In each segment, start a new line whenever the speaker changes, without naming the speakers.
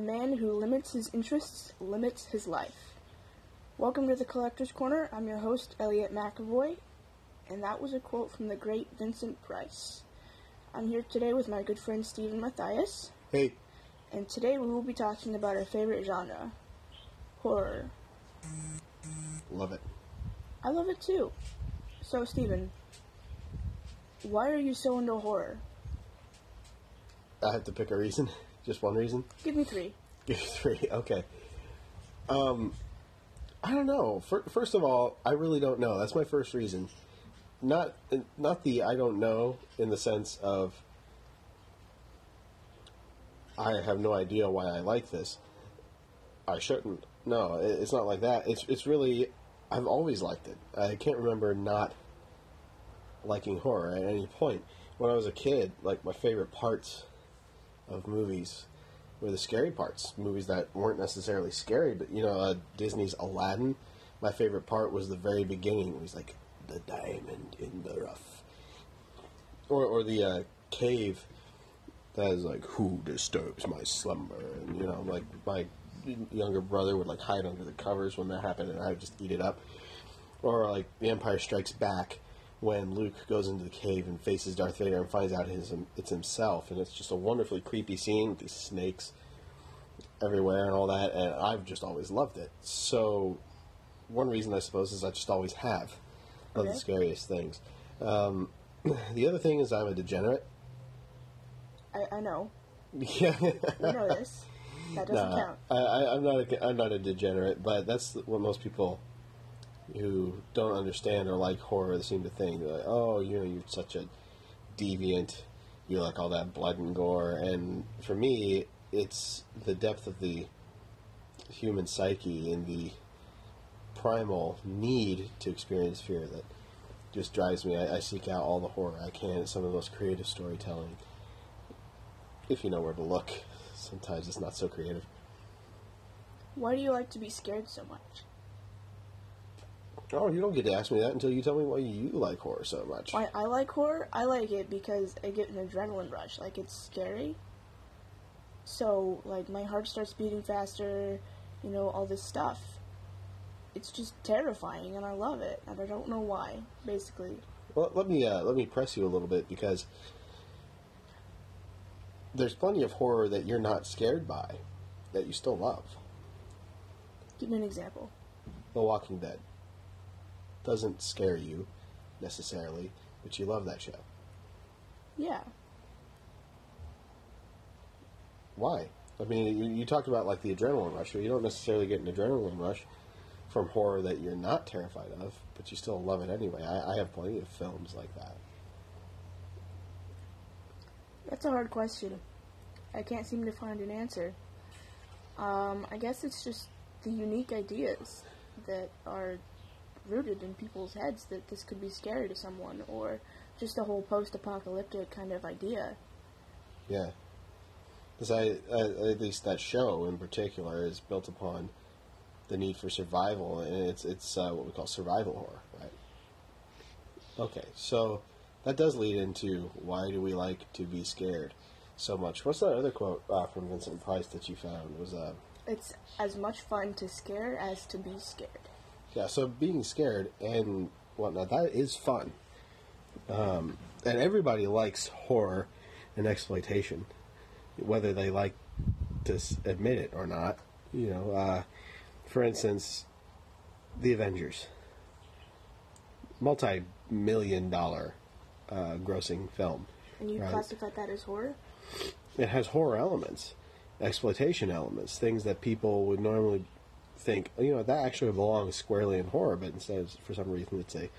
man who limits his interests limits his life. Welcome to the Collector's Corner. I'm your host, Elliot McAvoy, and that was a quote from the great Vincent Price. I'm here today with my good friend Stephen Matthias,
Hey,
and today we will be talking about our favorite genre horror.
love it.
I love it too. So, Stephen, why are you so into horror?
I have to pick a reason. Just one reason.
Give me three.
Give you three. Okay. Um, I don't know. Fir- First of all, I really don't know. That's my first reason. Not not the I don't know in the sense of I have no idea why I like this. I shouldn't. No, it's not like that. It's it's really I've always liked it. I can't remember not liking horror at any point. When I was a kid, like my favorite parts of movies were the scary parts. Movies that weren't necessarily scary, but you know, uh, Disney's Aladdin. My favorite part was the very beginning. It was like the diamond in the rough, or or the uh, cave that is like who disturbs my slumber, and you know, like my younger brother would like hide under the covers when that happened, and I would just eat it up. Or like The Empire Strikes Back, when Luke goes into the cave and faces Darth Vader and finds out his, it's himself, and it's just a wonderfully creepy scene with these snakes everywhere and all that, and I've just always loved it. So, one reason I suppose is I just always have loved
Okay.
the scariest things. Um, the other thing is I'm a degenerate.
I, I know.
Yeah.
We know this. That doesn't
Nah,
count.
I, I, I'm not a, I'm not a degenerate, but that's what most people who don't understand or like horror they seem to think. Like, oh, you know, you're such a deviant. You like all that blood and gore, and for me, it's the depth of the human psyche and the primal need to experience fear that just drives me. I, I seek out all the horror I can. Some of the most creative storytelling, if you know where to look. Sometimes it's not so creative.
Why do you like to be scared so much?
Oh, you don't get to ask me that until you tell me why you like horror so much.
Why I like horror? I like it because I get an adrenaline rush. Like it's scary. So like my heart starts beating faster, you know, all this stuff. It's just terrifying and I love it. And I don't know why, basically.
Well, let me uh, let me press you a little bit because there's plenty of horror that you're not scared by, that you still love.
Give me an example.
The Walking Dead doesn't scare you necessarily, but you love that show.
Yeah.
Why? I mean, you, you talked about like the adrenaline rush, but you don't necessarily get an adrenaline rush from horror that you're not terrified of, but you still love it anyway. I, I have plenty of films like that.
That's a hard question. I can't seem to find an answer. Um, I guess it's just the unique ideas that are rooted in people's heads that this could be scary to someone, or just a whole post-apocalyptic kind of idea.
Yeah. Because I, uh, at least that show in particular is built upon the need for survival, and it's it's uh, what we call survival horror, right? Okay, so that does lead into why do we like to be scared so much? What's that other quote uh, from Vincent Price that you found? Was uh,
It's as much fun to scare as to be scared.
Yeah, so being scared and whatnot that is fun, um, and everybody likes horror and exploitation, whether they like to admit it or not. You know, uh, for instance, the Avengers, multi-million dollar uh, grossing film.
And you
Right.
classify that as horror?
It has horror elements, exploitation elements, things that people would normally think, you know, that actually belongs squarely in horror, but instead, for some reason, it's a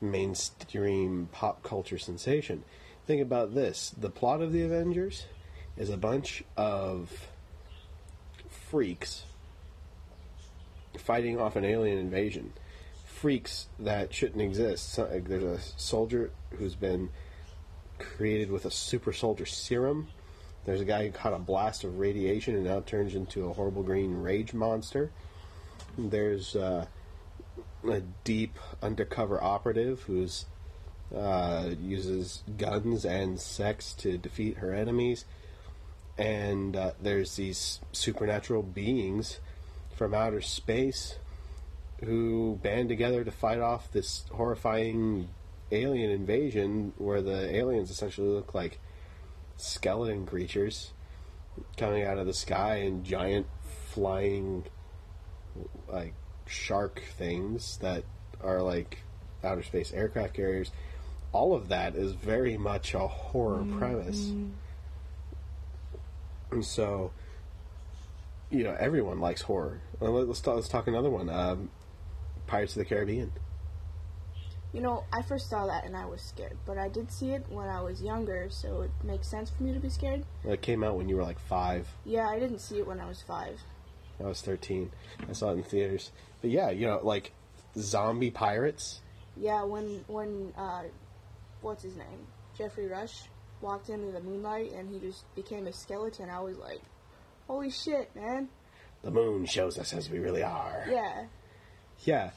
mainstream pop culture sensation. Think about this the plot of the Avengers is a bunch of freaks fighting off an alien invasion. Freaks that shouldn't exist. There's a soldier who's been created with a super soldier serum. There's a guy who caught a blast of radiation and now turns into a horrible green rage monster. There's uh, a deep undercover operative who's uh, uses guns and sex to defeat her enemies. and uh, there's these supernatural beings from outer space who band together to fight off this horrifying alien invasion where the aliens essentially look like skeleton creatures coming out of the sky and giant flying like shark things that are like outer space aircraft carriers. All of that is very much a horror premise. And so you know everyone likes horror. Let- let's talk, let's talk another one um, pirates of the caribbean
You know, I first saw that and I was scared, but I did see it when I was younger, so it makes sense for me to be scared.
it came out when you were like five
Yeah, I didn't see it when I was five.
I was 13. I saw it in theaters. But yeah, you know, like zombie pirates.
Yeah, when when uh, what's his name, Geoffrey Rush, walked into the moonlight and he just became a skeleton, I was like, holy shit, man.
The moon shows us as we really are.
Yeah,
Yeah.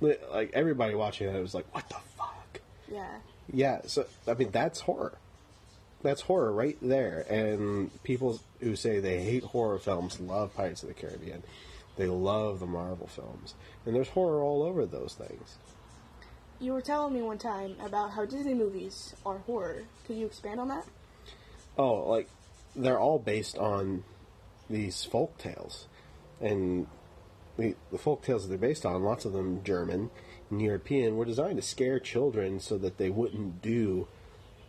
Li- Like everybody watching it was like, "What the fuck?"
yeah.
Yeah. So I mean, that's horror. That's horror right there. And people who say they hate horror films love Pirates of the Caribbean. They love the Marvel films, and there's horror all over those things.
You were telling me one time about how Disney movies are horror. Could you expand on that?
Oh, like they're all based on these folk tales, and the folk tales that they're based on, lots of them German and European, were designed to scare children so that they wouldn't do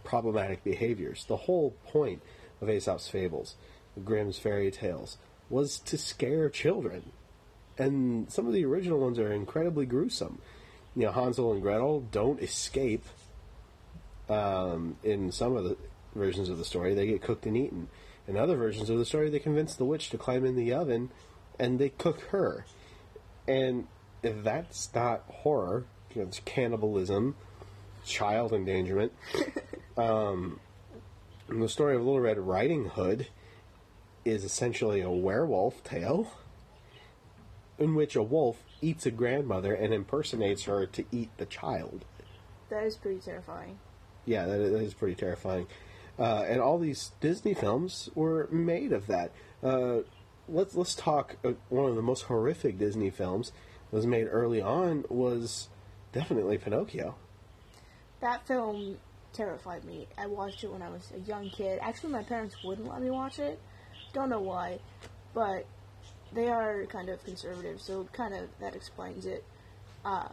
problematic behaviors. The whole point of Aesop's fables, Grimm's fairy tales, was to scare children, and some of the original ones are incredibly gruesome. You know, Hansel and Gretel don't escape um, in some of the versions of the story, they get cooked and eaten. In other versions of the story, they convince the witch to climb in the oven and they cook her. And if that's not horror, you know, it's cannibalism, child endangerment. um, the story of Little Red Riding Hood is essentially a werewolf tale in which a wolf eats a grandmother and impersonates her to eat the child.
That is pretty terrifying.
Yeah, that is, that is pretty terrifying. Uh, and all these Disney films were made of that. Uh, let's let's talk. Uh, one of the most horrific Disney films that was made early on was definitely Pinocchio.
That film terrified me. I watched it when I was a young kid. Actually, my parents wouldn't let me watch it. Don't know why, but they are kind of conservative, so kind of that explains it. Uh,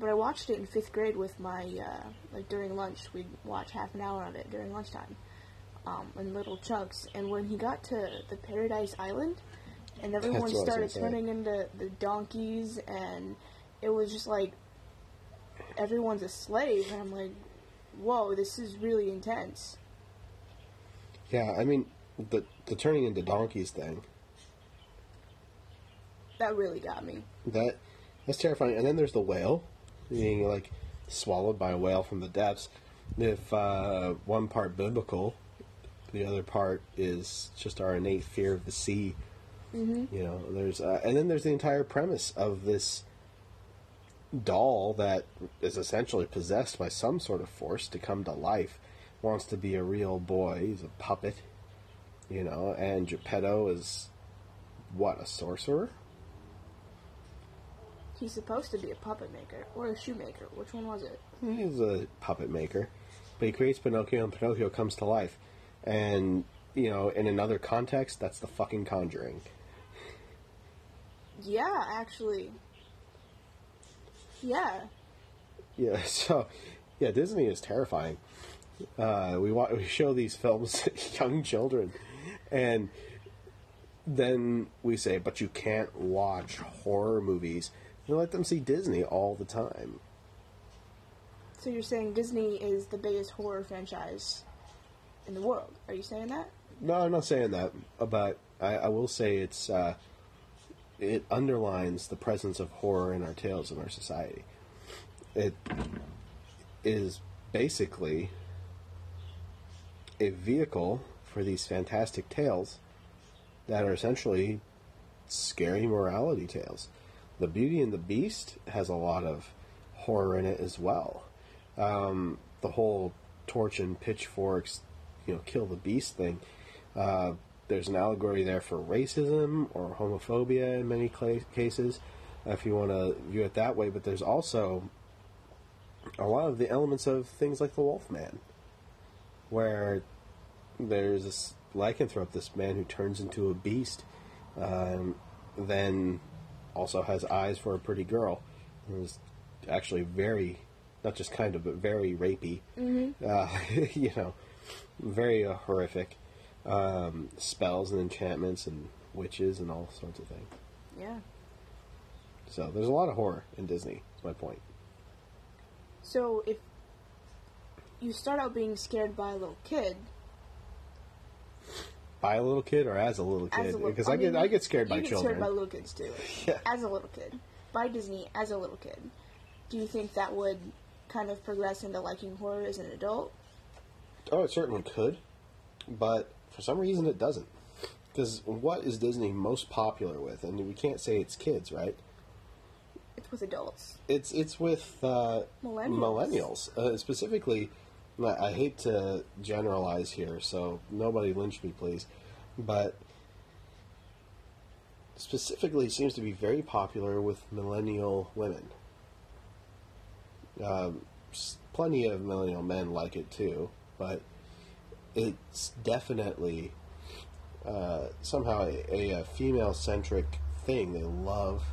but I watched it in fifth grade with my uh, like during lunch. We'd watch half an hour of it during lunchtime, um, in little chunks. And when he got to the Paradise Island, and everyone started turning into the donkeys, and it was just like everyone's a slave, and I'm like, whoa, this is really intense.
Yeah, I mean the the turning into donkeys thing.
That really got me.
That that's terrifying. And then there's the whale being like swallowed by a whale from the depths. If uh, one part biblical, the other part is just our innate fear of the sea. Mm-hmm. You know, there's uh, and then there's the entire premise of this doll that is essentially possessed by some sort of force to come to life. Wants to be a real boy. He's a puppet. You know, and Geppetto is what a sorcerer.
He's supposed to be a puppet maker or a shoemaker. Which one was it?
He's a puppet maker, but he creates Pinocchio, and Pinocchio comes to life. And you know, in another context, that's the fucking Conjuring.
Yeah, actually. Yeah.
Yeah, so yeah, Disney is terrifying. Uh, we wa- we show these films to young children, and then we say, "But you can't watch horror movies." We let them see Disney all the time.
So you're saying Disney is the biggest horror franchise in the world? Are you saying that?
No, I'm not saying that, but I, I will say it's uh, it underlines the presence of horror in our tales in our society. It is basically a vehicle for these fantastic tales that are essentially scary morality tales. The Beauty and the Beast has a lot of horror in it as well. Um, the whole torch and pitchforks, you know, kill the beast thing. Uh, there's an allegory there for racism or homophobia in many cla cases, if you want to view it that way. But there's also a lot of the elements of things like the Wolfman, where there's this lycanthrope, this man who turns into a beast, um, then also has eyes for a pretty girl. It was actually very, not just kind of, but very rapey. Uh, you know, very uh, horrific. Um, spells and enchantments and witches and all sorts of things.
Yeah.
So there's a lot of horror in Disney. Is my point.
So if you start out being scared by a little kid,
By a little kid or as a little kid? because I,
mean,
get I get scared
you
by
get
children.
scared by little kids too.
Yeah.
As a little kid, by Disney as a little kid, do you think that would kind of progress into liking horror as an adult?
Oh, it certainly could, but for some reason it doesn't. Because what is Disney most popular with? And we can't say it's kids, right?
It's with adults.
It's it's with uh,
Millennials.
millennials. Uh, specifically, I I hate to generalize here, so nobody lynch me, please. But specifically, seems to be very popular with millennial women. Um, plenty of millennial men like it too, but it's definitely uh, somehow a, a female centric thing. They love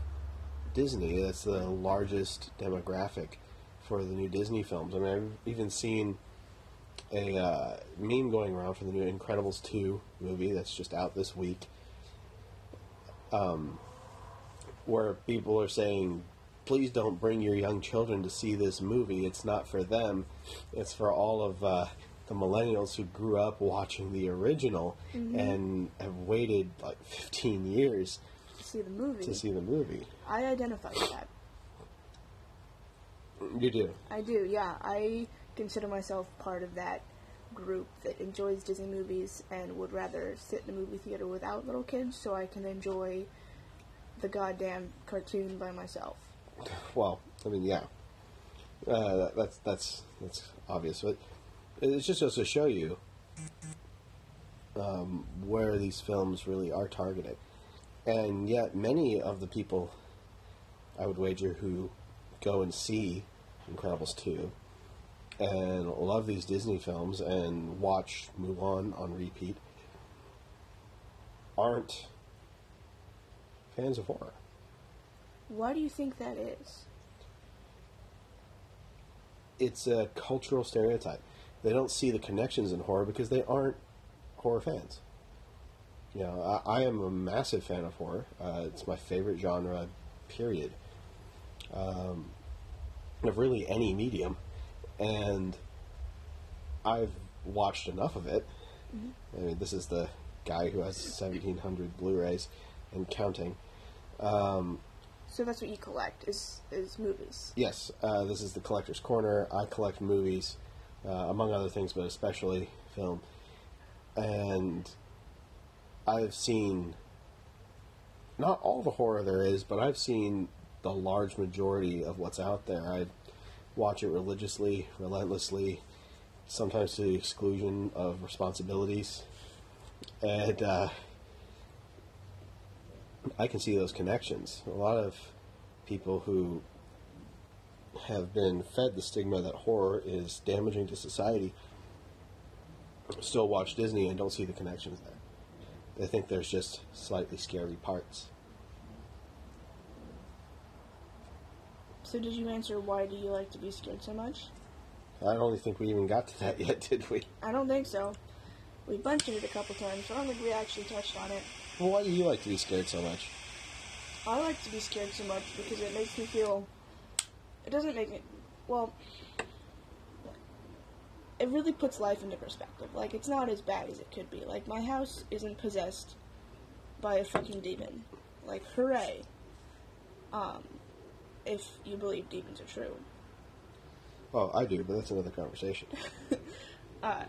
Disney. That's the largest demographic for the new Disney films. I mean, I've even seen a uh, meme going around for the new Incredibles 2 movie that's just out this week, um, where people are saying, please don't bring your young children to see this movie. It's not for them, it's for all of uh, the millennials who grew up watching the original and have waited like 15 years
To see the movie,
to see the movie.
I identify with that.
You do.
I do, yeah. I consider myself part of that group that enjoys Disney movies and would rather sit in a movie theater without little kids so I can enjoy the goddamn cartoon by myself.
Well, I mean, yeah, uh, that's that's that's obvious, but it's just goes to show you um, where these films really are targeted, and yet many of the people, I would wager, who go and see Incredibles two and love these Disney films and watch Mulan on repeat aren't fans of horror.
Why do you think that is?
it's a cultural stereotype. They don't see the connections in horror because they aren't horror fans. You know, I, I am a massive fan of horror. Uh, it's my favorite genre, period. Um, of really any medium, and I've watched enough of it. I mean, this is the guy who has 1,700 Blu-rays and counting. Um,
So that's what you collect is is movies.
Yes, uh, this is the collector's corner. I collect movies, uh, among other things, but especially film. And I've seen not all the horror there is, but I've seen the large majority of what's out there. I watch it religiously, relentlessly, sometimes to the exclusion of responsibilities. And uh, I can see those connections. A lot of people who have been fed the stigma that horror is damaging to society still watch Disney and don't see the connections there. They think there's just slightly scary parts.
So did you answer why do you like to be scared so much?
I don't think we even got to that yet, did we?
I don't think so. We mentioned it a couple times, so I don't think we actually touched on it.
Well, why do you like to be scared so much?
I like to be scared so much because it makes me feel. It doesn't make me. Well. It really puts life into perspective. Like, it's not as bad as it could be. Like, my house isn't possessed by a fucking demon. Like, hooray. Um, if you believe demons are true.
Well, I do, but that's another conversation.
uh,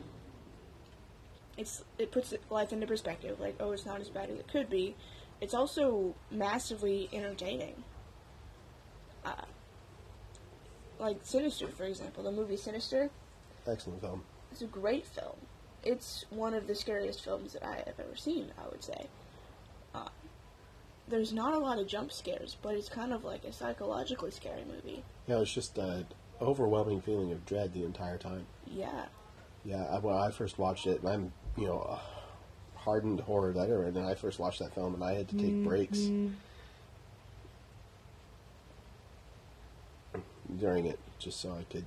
it's it puts life into perspective. Like, oh, it's not as bad as it could be. It's also massively entertaining. Uh, like Sinister, for example, the movie Sinister.
Excellent film.
It's a great film. it's one of the scariest films that I have ever seen. I would say. Uh, there's not a lot of jump scares, but it's kind of like a psychologically scary movie.
Yeah, it's just an overwhelming feeling of dread the entire time.
Yeah.
Yeah, I, when I first watched it, and I'm you know a hardened horror writer, and I first watched that film, and I had to take breaks during it just so I could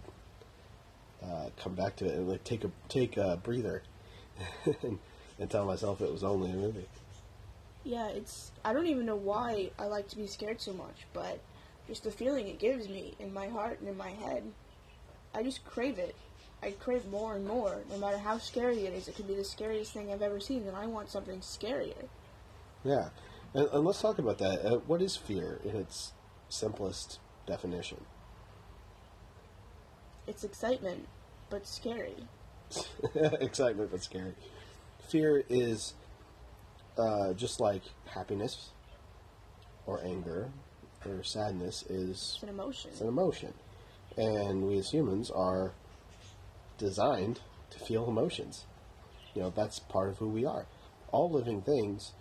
uh, come back to it and like take a take a breather and, and tell myself it was only a movie.
Yeah, it's. I don't even know why I like to be scared so much, but just the feeling it gives me in my heart and in my head, I just crave it. I crave more and more. No matter how scary it is, it could be the scariest thing I've ever seen, and I want something scarier.
Yeah, and, and let's talk about that. Uh, what is fear in its simplest definition?
It's excitement, but scary.
Excitement, but scary. Fear is uh, just like happiness or anger or sadness is
It's an emotion.
it's an emotion, and we as humans are designed to feel emotions. You know that's part of who we are. All living things,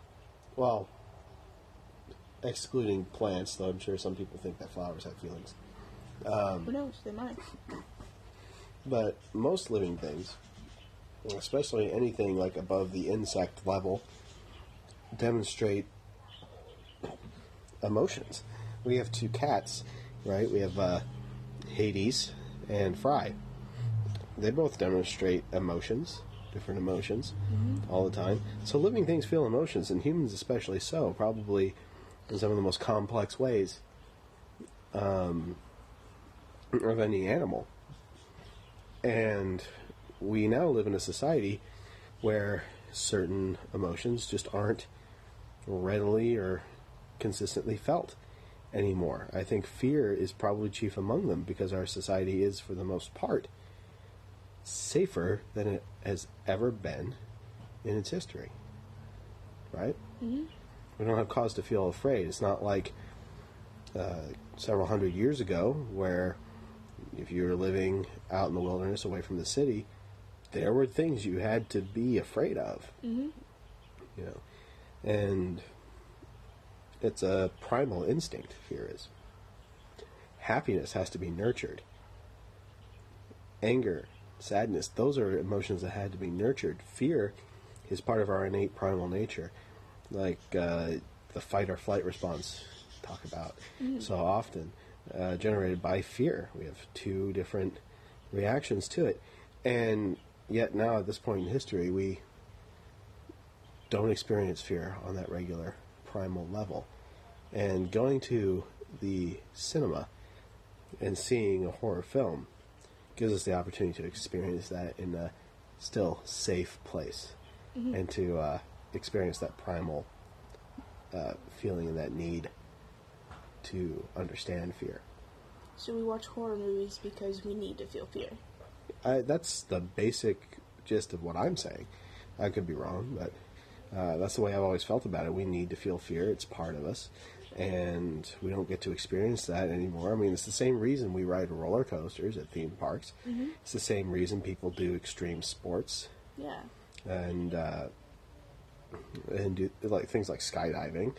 well, excluding plants, though I'm sure some people think that flowers have feelings.
Who knows? They might.
But most living things, especially anything like above the insect level, demonstrate emotions. We have two cats, right? We have uh, Hades and Fry. They both demonstrate emotions, different emotions, all the time. So living things feel emotions, and humans especially so, probably in some of the most complex ways um, of any animal. And we now live in a society where certain emotions just aren't readily or consistently felt anymore. I think fear is probably chief among them because our society is, for the most part, safer than it has ever been in its history. Right? Mm-hmm. We don't have cause to feel afraid. It's not like uh, several hundred years ago where if you were living out in the wilderness away from the city, there were things you had to be afraid of.
Mm-hmm.
You know, and it's a primal instinct. Fear is. Happiness has to be nurtured. Anger, sadness, those are emotions that had to be nurtured. Fear is part of our innate primal nature, like uh, the fight or flight response talk about so often, uh, generated by fear. We have two different reactions to it, and yet now at this point in history, we don't experience fear on that regular primal level. And going to the cinema and seeing a horror film gives us the opportunity to experience that in a still safe place and to uh, experience that primal uh, feeling and that need to understand fear.
So we watch horror movies because we need to feel fear.
I, that's the basic gist of what I'm saying. I could be wrong, but uh, that's the way I've always felt about it. We need to feel fear; it's part of us, and we don't get to experience that anymore. I mean, it's the same reason we ride roller coasters at theme parks. It's the same reason people do extreme sports
Yeah.
and uh, and do like things like skydiving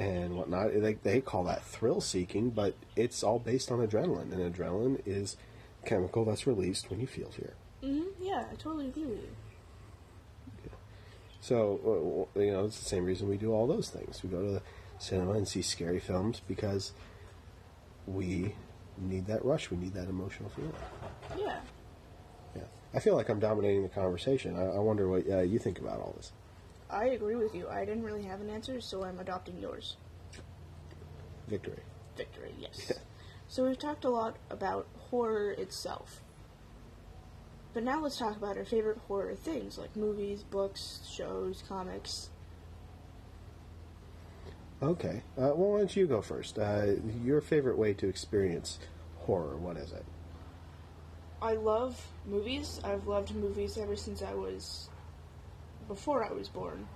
and whatnot. They they call that thrill seeking, but it's all based on adrenaline, and adrenaline is a chemical that's released when you feel fear.
hmm Yeah, I totally agree with you.
So, uh, you know, it's the same reason we do all those things. We go to the cinema and see scary films because we need that rush. We need that emotional feeling.
Yeah.
Yeah. I feel like I'm dominating the conversation. I, I wonder what uh, you think about all this.
I agree with you. I didn't really have an answer, so I'm adopting yours.
Victory.
Victory, yes. So we've talked a lot about horror itself. But now let's talk about our favorite horror things, like movies, books, shows, comics.
Okay. Uh, well, why don't you go first? Uh, your favorite way to experience horror, what is it?
I love movies. I've loved movies ever since I was before I was born.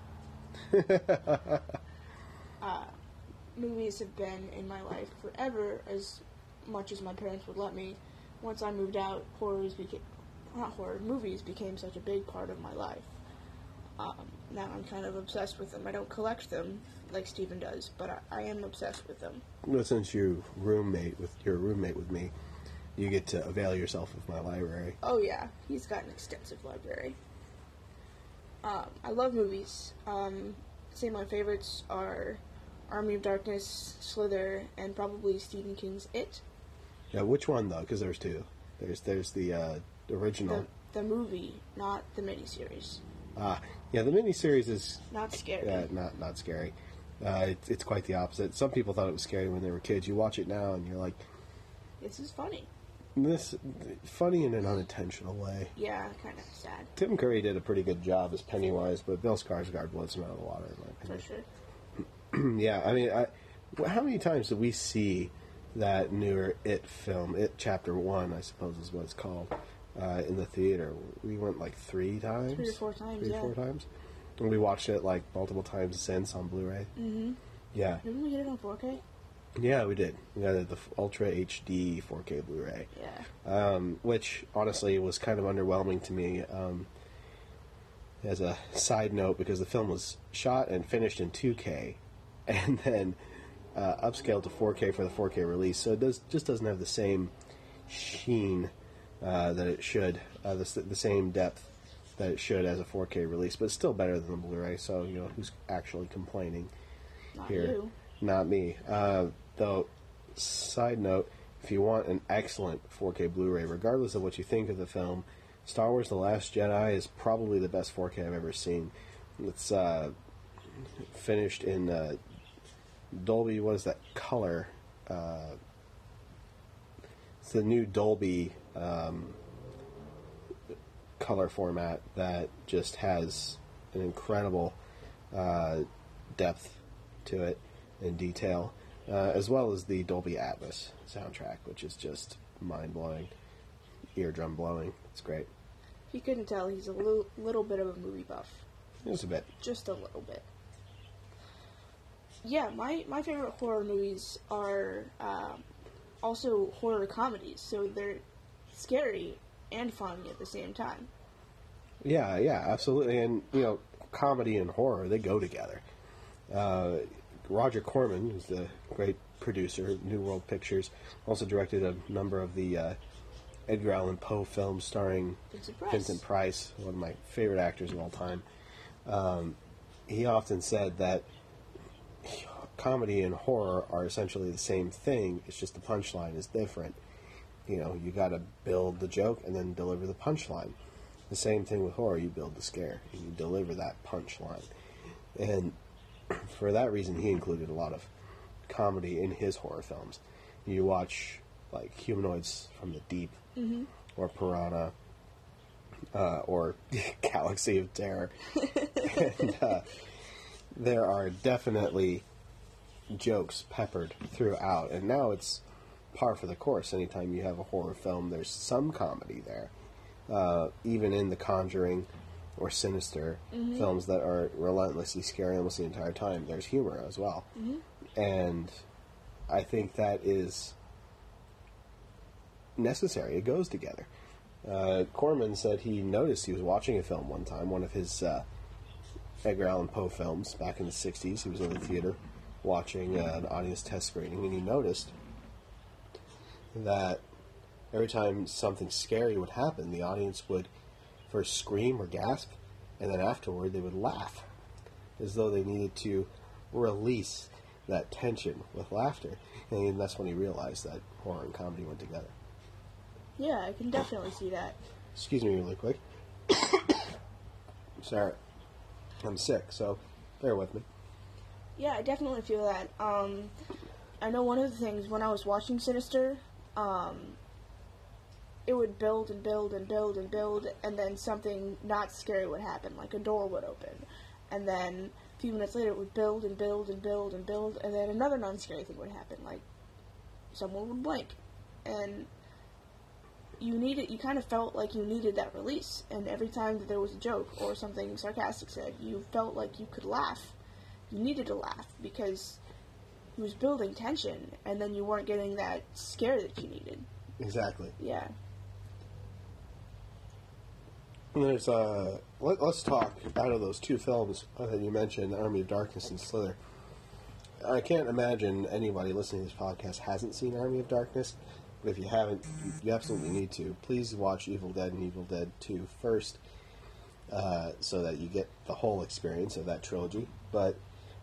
uh, movies have been in my life forever, as much as my parents would let me. Once I moved out, horrors became not horror movies became such a big part of my life. Um, now I'm kind of obsessed with them. I don't collect them like Stephen does, but I, I am obsessed with them.
Well, since you roommate with your roommate with me, you get to avail yourself of my library.
Oh yeah, he's got an extensive library. Um, I love movies. Um, say my favorites are Army of Darkness, Slither, and probably Stephen King's It.
Yeah, which one though? Because there's two. There's there's the uh, original.
The, the movie, not the miniseries.
Ah, yeah, the miniseries is
Not scary.
uh, not not scary. Uh, it's it's quite the opposite. Some people thought it was scary when they were kids. You watch it now and you're like,
This is funny.
This funny in an unintentional way.
Yeah, kind of sad.
Tim Curry did a pretty good job as Pennywise, but Bill Skarsgård blows him out of the water. In my
For sure.
yeah, I mean, I, how many times did we see that newer It film, It Chapter One, I suppose is what it's called, uh, in the theater? We went like three times,
Three or four times,
three or
yeah.
four times, and we watched it like multiple times since on Blu-ray.
Mm-hmm.
Yeah,
Didn't we get it on 4K?
Yeah, we did. We got the Ultra HD 4K Blu-ray.
Yeah.
um, which honestly was kind of underwhelming to me. Um, as a side note, because the film was shot and finished in 2K, and then uh, upscaled to 4K for the 4K release, so it does just doesn't have the same sheen uh, that it should, uh, the, the same depth that it should as a 4K release, but it's still better than the Blu-ray. So you know who's actually complaining
Not
here?
you.
Not me. Uh, though, side note, if you want an excellent 4K Blu-ray, regardless of what you think of the film, Star Wars: The Last Jedi is probably the best 4K I've ever seen. It's uh, finished in uh, Dolby. What is that color? Uh, it's the new Dolby um, color format that just has an incredible uh, depth to it and detail, uh, as well as the Dolby Atmos soundtrack, which is just mind blowing, eardrum blowing. It's great.
If you couldn't tell, he's a little, little bit of a movie buff.
Just a bit.
Just a little bit. Yeah, my, my favorite horror movies are um, also horror comedies, so they're scary and funny at the same time.
Yeah, yeah, absolutely. And you know, comedy and horror they go together. Uh, Roger Corman, who's the great producer of New World Pictures, also directed a number of the uh, Edgar Allan Poe films starring
Vincent Price.
Vincent Price, one of my favorite actors of all time. Um, he often said that comedy and horror are essentially the same thing. It's just the punchline is different. You know, you got to build the joke and then deliver the punchline. The same thing with horror. You build the scare and you deliver that punchline. And for that reason, he included a lot of comedy in his horror films. You watch like Humanoids from the Deep or Piranha uh, or Galaxy of Terror. and uh, there are definitely jokes peppered throughout. And now it's par for the course. Anytime you have a horror film, there's some comedy there. Uh, even in The Conjuring or Sinister films that are relentlessly scary almost the entire time, there's humor as well. And I think that is necessary. It goes together. Uh, Corman said he noticed he was watching a film one time, one of his uh, Edgar Allan Poe films back in the 60s. He was in the theater watching uh, an audience test screening, and he noticed that every time something scary would happen, the audience would first scream or gasp, and then afterward they would laugh, as though they needed to release that tension with laughter. And that's when he realized that horror and comedy went together.
Yeah, I can definitely see that.
Excuse me really quick. Sorry. I'm sick, so bear with me.
Yeah, I definitely feel that. Um, I know one of the things when I was watching Sinister, um, it would build and build and build and build, and then something not scary would happen, like a door would open, and then a few minutes later it would build and build and build and build, and then another non-scary thing would happen, like someone would blink, and you needed, you kind of felt like you needed that release, and every time that there was a joke or something sarcastic said, you felt like you could laugh you needed to laugh because he was building tension and then you weren't getting that scare that you needed.
Exactly.
Yeah.
And there's uh, let, us talk out of those two films that you mentioned, Army of Darkness and Slither. I can't imagine anybody listening to this podcast hasn't seen Army of Darkness. But if you haven't, you absolutely need to. Please watch Evil Dead and Evil Dead 2 first, uh, so that you get the whole experience of that trilogy. But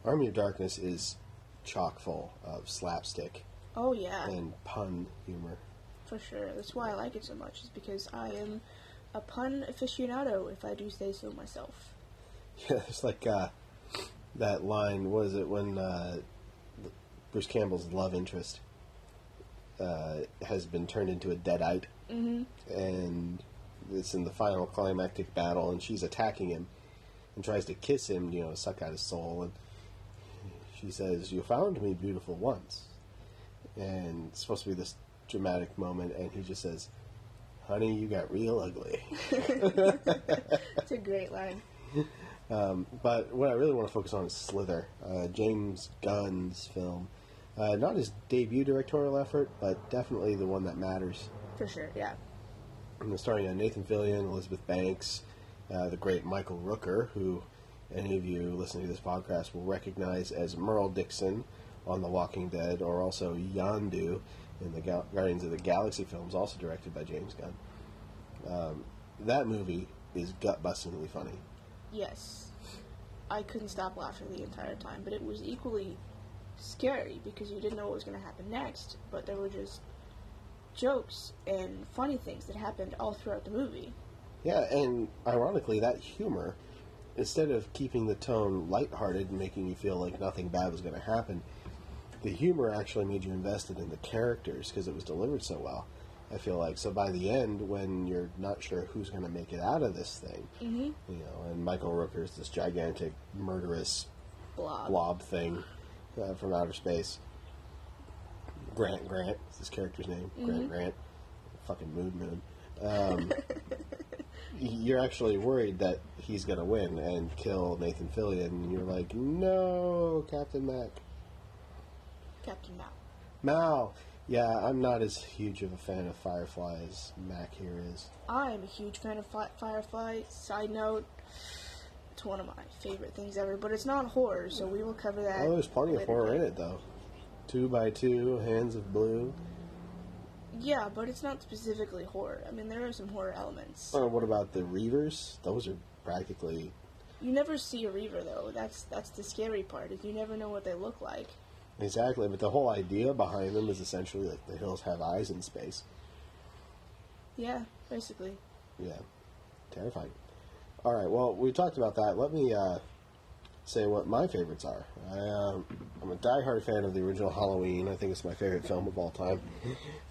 Army of Darkness is chock full of slapstick
Oh yeah,
and pun humor.
for sure. That's why I like it so much. Is because I am a pun aficionado, if I do say so myself.
Yeah, it's like uh, that line. Was it when uh, Bruce Campbell's love interest uh, has been turned into a deadite,
Mm-hmm.
and it's in the final climactic battle, and she's attacking him and tries to kiss him, you know, suck out his soul, and she says, "You found me beautiful once," and it's supposed to be this dramatic moment, and he just says, "Honey, you got real ugly."
It's a great line.
Um, but what I really want to focus on is Slither, uh, James Gunn's film. Uh, not his debut directorial effort, but definitely the one that matters.
For sure, yeah.
And starring uh, Nathan Fillion, Elizabeth Banks, uh, the great Michael Rooker, who any of you listening to this podcast will recognize as Merle Dixon on The Walking Dead, or also Yondu in the Gal- Guardians of the Galaxy films, also directed by James Gunn. Um, that movie is gut-bustingly funny.
Yes. I couldn't stop laughing the entire time, but it was equally scary because you didn't know what was going to happen next, but there were just jokes and funny things that happened all throughout the movie.
Yeah, and ironically, that humor, instead of keeping the tone lighthearted and making you feel like nothing bad was going to happen, the humor actually made you invested in the characters because it was delivered so well. I feel like so by the end, when you're not sure who's going to make it out of this thing,
Mm-hmm.
you know, and Michael Rooker's this gigantic murderous
Blob.
blob thing uh, from outer space. Grant Grant is his character's name. Grant Grant, fucking mood moon. Um, you're actually worried that he's gonna win and kill Nathan Fillion, and you're like, no, Captain Mac.
Captain Mal.
Mal. Yeah, I'm not as huge of a fan of Firefly as Mac here is.
I'm a huge fan of Fi- Firefly. Side note, it's one of my favorite things ever, but it's not horror, so we will cover that.
Oh, there's plenty of horror in it though. Two by two, Hands of Blue.
Yeah, but it's not specifically horror. I mean, there are some horror elements.
Or what about the Reavers? Those are practically
You never see a reaver though. That's that's the scary part. Is you never know what they look like.
Exactly, but the whole idea behind them is essentially like the hills have eyes in space.
Yeah, basically.
Yeah, terrifying. All right, well, we talked about that. Let me uh, say what my favorites are. I, um, I'm a diehard fan of the original Halloween. I think it's my favorite film of all time.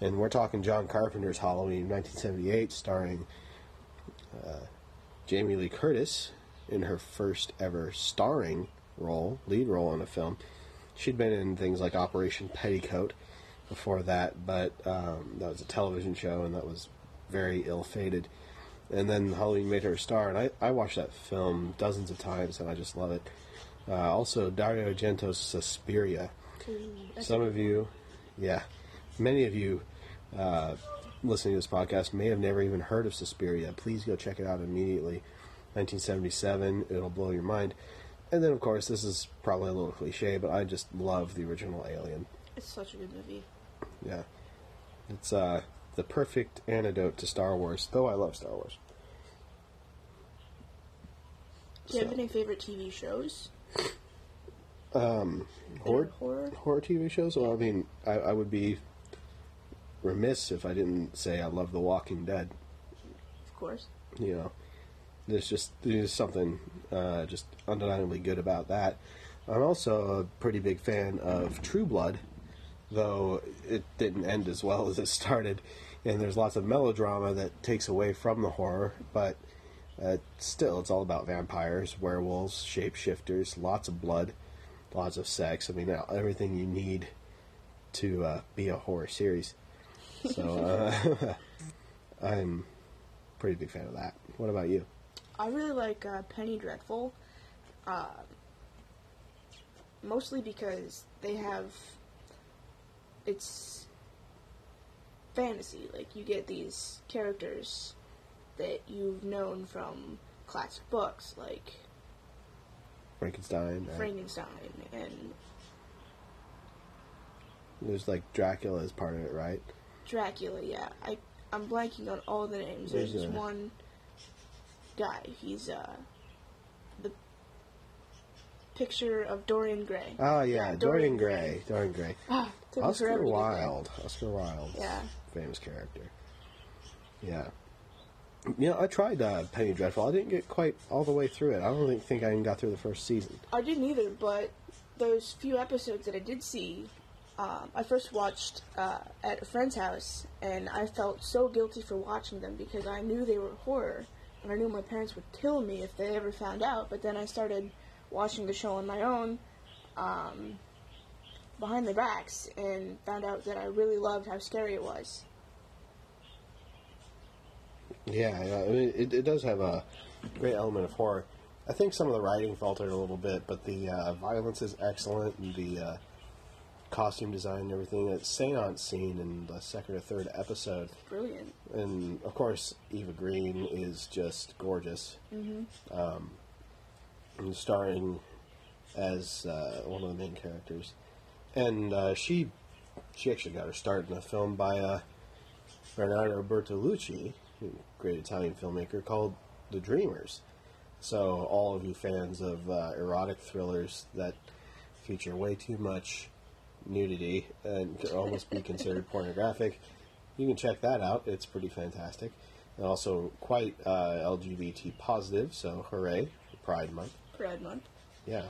And we're talking John Carpenter's Halloween, 1978, starring uh, Jamie Lee Curtis in her first ever starring role, lead role in a film. She'd been in things like Operation Petticoat before that, but um, that was a television show, and that was very ill-fated. And then Halloween made her a star, and I, I watched that film dozens of times, and I just love it. Uh, also, Dario Argento's Suspiria.
That's
Some of you, yeah, many of you uh, listening to this podcast may have never even heard of Suspiria. Please go check it out immediately. 1977, it'll blow your mind. And then, of course, this is probably a little cliche, but I just love the original Alien.
it's such a good movie.
Yeah, it's uh, the perfect antidote to Star Wars. Though I love Star Wars.
Do you have any favorite TV shows?
Um, horror,
horror?
horror TV shows. Well, I mean, I, I would be remiss if I didn't say I love The Walking Dead.
Of course.
You know, there's just there's something uh, just undeniably good about that. I'm also a pretty big fan of True Blood, though it didn't end as well as it started, and there's lots of melodrama that takes away from the horror, but. Uh, still, it's all about vampires, werewolves, shapeshifters, lots of blood, lots of sex. I mean, everything you need to uh, be a horror series. So uh, I'm pretty big fan of that. What about you?
I really like uh, Penny Dreadful, uh, mostly because they have it's fantasy. Like you get these characters that you've known from classic books like
Frankenstein.
Frankenstein and
There's like Dracula as part of it, right?
Dracula. Yeah, I I'm blanking on all the names. There's,
There's a-
one guy. He's uh the picture of Dorian Gray.
Oh yeah,
Yeah,
Dorian
Dorian
Gray. Dorian Gray.
Me
Oscar
forever to get there.
Wilde. Oscar Wilde.
Yeah.
Famous character. Yeah. You know, I tried uh, Penny Dreadful. I didn't get quite all the way through it. I don't think, think I even got through the first season.
I didn't either, but those few episodes that I did see, um, I first watched uh, at a friend's house, and I felt so guilty for watching them because I knew they were horror, I knew my parents would kill me if they ever found out. But then I started watching the show on my own, um, behind their backs, and found out that I really loved how scary it was.
Yeah, yeah it, it does have a great element of horror. I think some of the writing faltered a little bit, but the uh, violence is excellent, and the uh, costume design and everything. That seance scene in the second or third episode,
Brilliant.
and of course, Eva Green is just gorgeous. Mm-hmm. Um, and starring as uh, one of the main characters, and uh, she she actually got her start in a film by uh, Bernardo Bertolucci, a great Italian filmmaker, called The Dreamers. So, all of you fans of uh, erotic thrillers that feature way too much nudity and could almost be considered pornographic, you can check that out. It's pretty fantastic. And also quite uh, LGBT positive, so hooray for Pride Month.
Pride Month.
Yeah.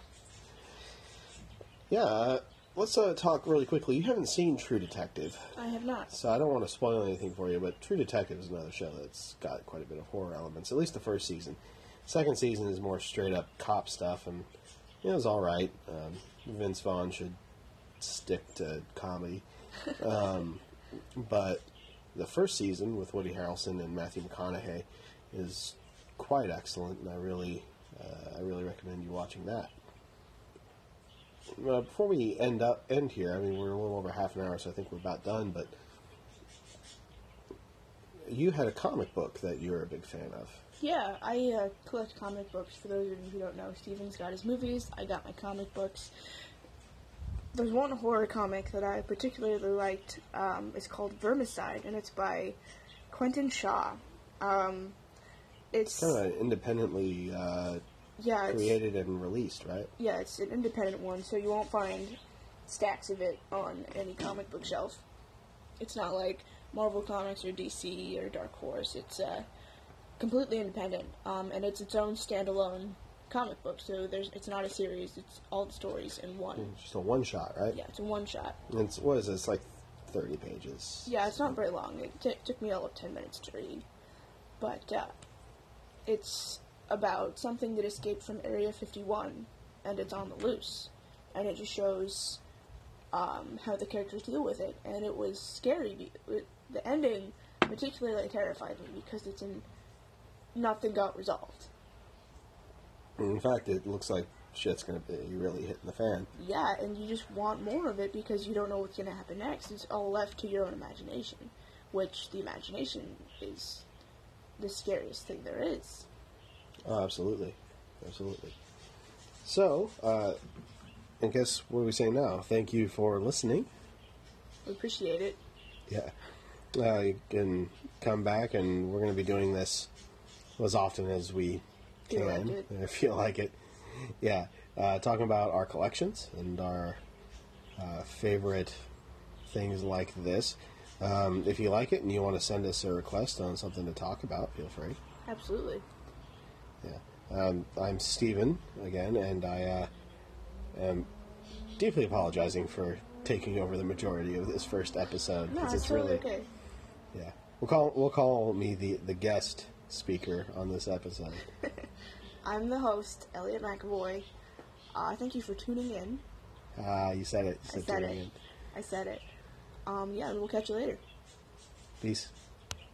Yeah, uh, let's uh, talk really quickly. You haven't seen True Detective.
I have not.
So I don't want to spoil anything for you, but True Detective is another show that's got quite a bit of horror elements. At least the first season. Second season is more straight up cop stuff, and know, it's all right. Um, Vince Vaughn should stick to comedy, um, but the first season with Woody Harrelson and Matthew McConaughey is quite excellent, and I really, uh, I really recommend you watching that. Uh, before we end up end here, I mean we're a little over half an hour, so I think we're about done. But you had a comic book that you're a big fan of.
Yeah, I uh, collect comic books. For those of you who don't know, Stephen's got his movies. I got my comic books. There's one horror comic that I particularly liked. Um, it's called Vermicide, and it's by Quentin Shaw. Um, it's
Kind of independently uh,
yeah,
created and released, right?
yeah, it's an independent one, so you won't find stacks of it on any comic book shelf. It's not like Marvel Comics or DC or Dark Horse. It's uh, completely independent, um, and it's its own standalone comic book. So there's it's not a series; it's all the stories in one.
Just a one shot, right?
Yeah, it's a one shot.
And It's what is it? It's like thirty pages.
Yeah, it's not very long. It t- took me all of ten minutes to read, but uh, it's about something that escaped from Area 51, and it's on the loose, and it just shows um, how the characters deal with it, and it was scary. be- it- The ending particularly terrified me because it's in nothing got resolved.
In fact, it looks like shit's gonna be really hitting the fan.
Yeah, and you just want more of it because you don't know what's going to happen next. It's all left to your own imagination, which the imagination is the scariest thing there is.
Oh, absolutely, absolutely. So, uh, I guess what are we saying now? Thank you for listening.
We appreciate it.
Yeah. Uh, you can come back, and we're going to be doing this as often as we can.
like it.
I feel like it. Yeah. Uh, talking about our collections and our uh, favorite things like this. Um, if you like it and you want to send us a request on something to talk about, feel free.
Absolutely.
Yeah. Um, I'm Stephen again, and I uh, am deeply apologizing for taking over the majority of this first episode
No, it's
it's
totally
really
okay.
yeah. We'll call we'll call me the the guest speaker on this episode.
I'm the host, Elliot McAvoy. Uh, thank you for tuning in.
Ah, you said it. You
I
said
said it.
in.
I said it. Um, yeah, and we'll catch you later.
Peace.